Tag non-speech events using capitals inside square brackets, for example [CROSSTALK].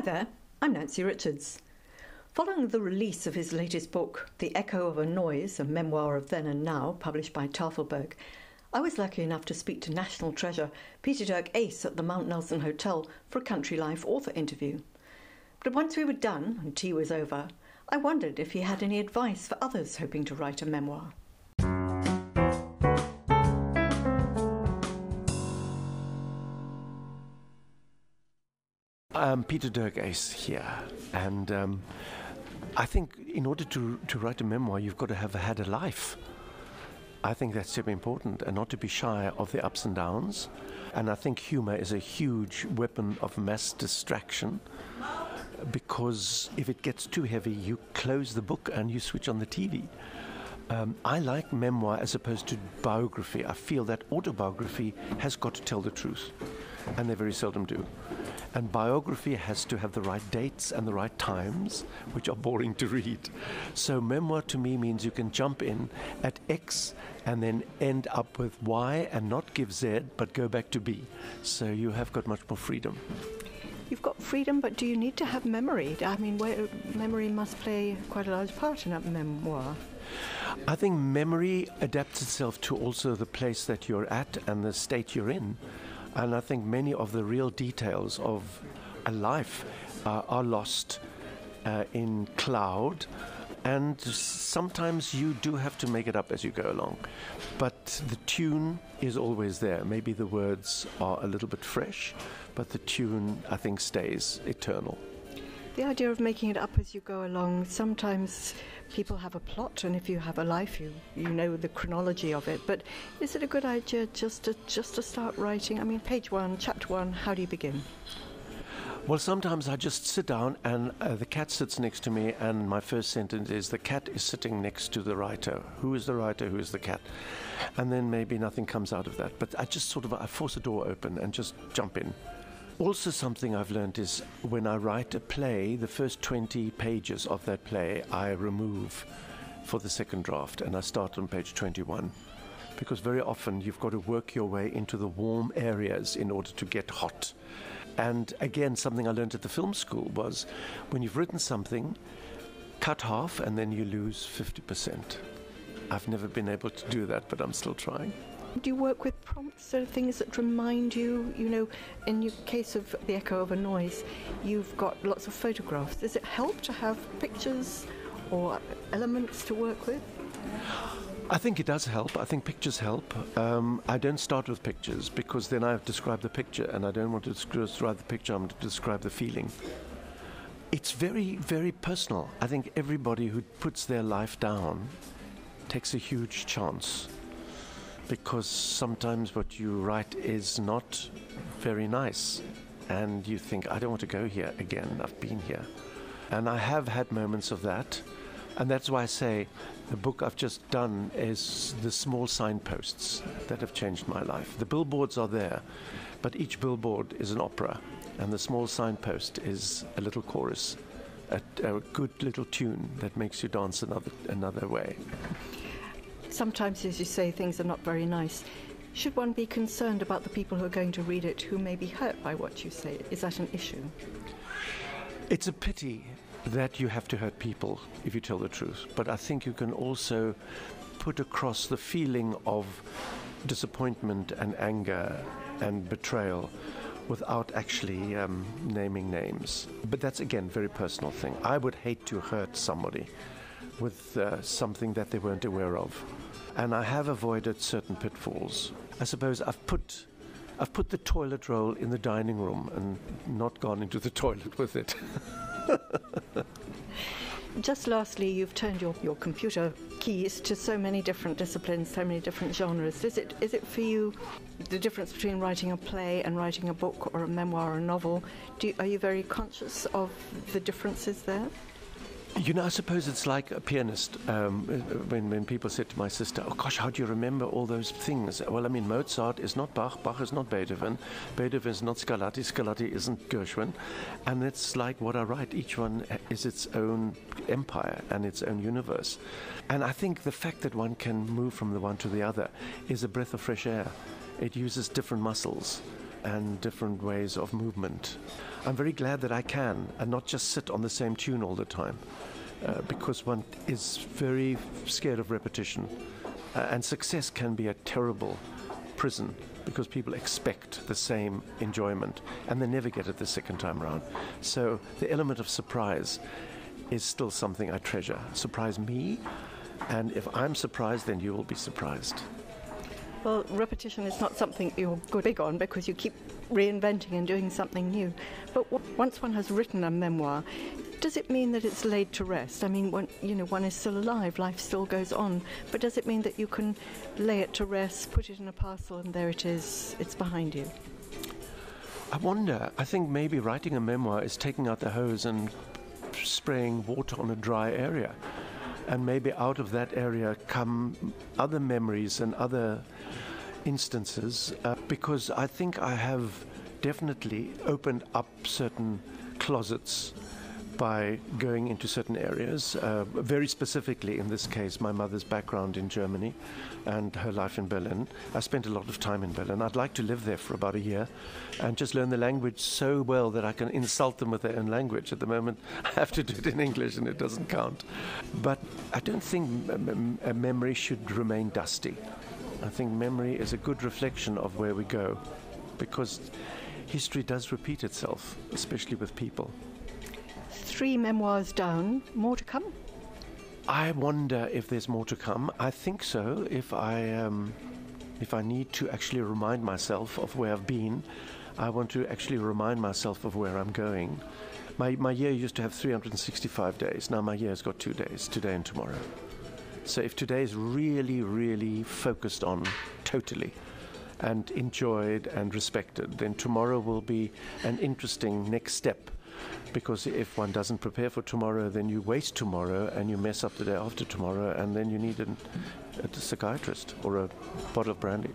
Hi there, I'm Nancy Richards. Following the release of his latest book, The Echo of a Noise, a memoir of then and now, published by Tafelberg, I was lucky enough to speak to national treasure Pieter-Dirk Uys at the Mount Nelson Hotel for a Country Life author interview. But once we were done and tea was over, I wondered if he had any advice for others hoping to write a memoir. Um, Pieter-Dirk is here, and um, I think in order to to write a memoir, you've got to have had a life. I think that's super important, and not to be shy of the ups and downs. And I think humor is a huge weapon of mass distraction because if it gets too heavy, you close the book and you switch on the TV. Um, I like memoir as opposed to biography. I feel that autobiography has got to tell the truth, and they very seldom do. And biography has to have the right dates and the right times, which are boring to read. So, memoir to me means you can jump in at X and then end up with Y and not give Z, but go back to B. So, you have got much more freedom. You've got freedom, but do you need to have memory? I mean, where, memory must play quite a large part in a memoir. I think memory adapts itself to also the place that you're at and the state you're in. And I think many of the real details of a life uh, are lost uh, in cloud. And sometimes you do have to make it up as you go along. But the tune is always there. Maybe the words are a little bit fresh, but the tune, I think, stays eternal. The idea of making it up as you go along, sometimes people have a plot, and if you have a life, you, you know the chronology of it. But is it a good idea just to, just to start writing? I mean, page one, chapter one, how do you begin? Well, sometimes I just sit down and uh, the cat sits next to me, and my first sentence is the cat is sitting next to the writer. Who is the writer? Who is the cat? And then maybe nothing comes out of that. But I just sort of I force a door open and just jump in. Also, something I've learned is when I write a play, the first 20 pages of that play I remove for the second draft, and I start on page 21. Because very often you've got to work your way into the warm areas in order to get hot. And again, something I learned at the film school was when you've written something, cut half and then you lose 50%. I've never been able to do that, but I'm still trying. Do you work with prompts or things that remind you? You know, in your case of the echo of a noise, you've got lots of photographs. Does it help to have pictures or elements to work with? I think it does help. I think pictures help. Um, I don't start with pictures because then I've described the picture and I don't want to describe the picture, I'm to describe the feeling. It's very, very personal. I think everybody who puts their life down takes a huge chance because sometimes what you write is not very nice. And you think, I don't want to go here again. I've been here. And I have had moments of that. And that's why I say the book I've just done is the small signposts that have changed my life. The billboards are there, but each billboard is an opera. And the small signpost is a little chorus, a, a good little tune that makes you dance another, another way sometimes, as you say, things are not very nice. Should one be concerned about the people who are going to read it who may be hurt by what you say? Is that an issue? It's a pity that you have to hurt people if you tell the truth, but I think you can also put across the feeling of disappointment and anger and betrayal without actually um, naming names. But that's again very personal thing. I would hate to hurt somebody with uh, something that they weren't aware of. And I have avoided certain pitfalls. I suppose I've put I've put the toilet roll in the dining room and not gone into the [LAUGHS] toilet with it. [LAUGHS] Just lastly, you've turned your, your computer keys to so many different disciplines, so many different genres. Is it is it for you the difference between writing a play and writing a book or a memoir or a novel? You, are you very conscious of the differences there? You know, I suppose it's like a pianist. Um, when, when people said to my sister, Oh gosh, how do you remember all those things? Well, I mean, Mozart is not Bach, Bach is not Beethoven, Beethoven is not Scarlatti, Scarlatti isn't Gershwin. And it's like what I write. Each one is its own empire and its own universe. And I think the fact that one can move from the one to the other is a breath of fresh air. It uses different muscles and different ways of movement. I'm very glad that I can and not just sit on the same tune all the time uh, because one is very scared of repetition. Uh, and success can be a terrible prison because people expect the same enjoyment and they never get it the second time around. So the element of surprise is still something I treasure. Surprise me, and if I'm surprised, then you will be surprised. Well, repetition is not something you're good big on because you keep reinventing and doing something new. But w- once one has written a memoir, does it mean that it's laid to rest? I mean, you know, one is still alive, life still goes on. But does it mean that you can lay it to rest, put it in a parcel, and there it is, it's behind you? I wonder. I think maybe writing a memoir is taking out the hose and spraying water on a dry area. And maybe out of that area come other memories and other instances uh, because I think I have definitely opened up certain closets by going into certain areas, uh, very specifically in this case, my mother's background in Germany and her life in Berlin. I spent a lot of time in Berlin. I'd like to live there for about a year and just learn the language so well that I can insult them with their own language. At the moment, [LAUGHS] I have to do it in English and it doesn't count. But I don't think a memory should remain dusty. I think memory is a good reflection of where we go because history does repeat itself, especially with people. Three memoirs down, more to come? I wonder if there's more to come. I think so. If I, um, if I need to actually remind myself of where I've been, I want to actually remind myself of where I'm going. My, my year used to have 365 days. Now my year's got two days, today and tomorrow. So if today is really, really focused on totally and enjoyed and respected, then tomorrow will be an interesting next step. Because if one doesn't prepare for tomorrow, then you waste tomorrow and you mess up the day after tomorrow, and then you need an, a psychiatrist or a bottle of brandy.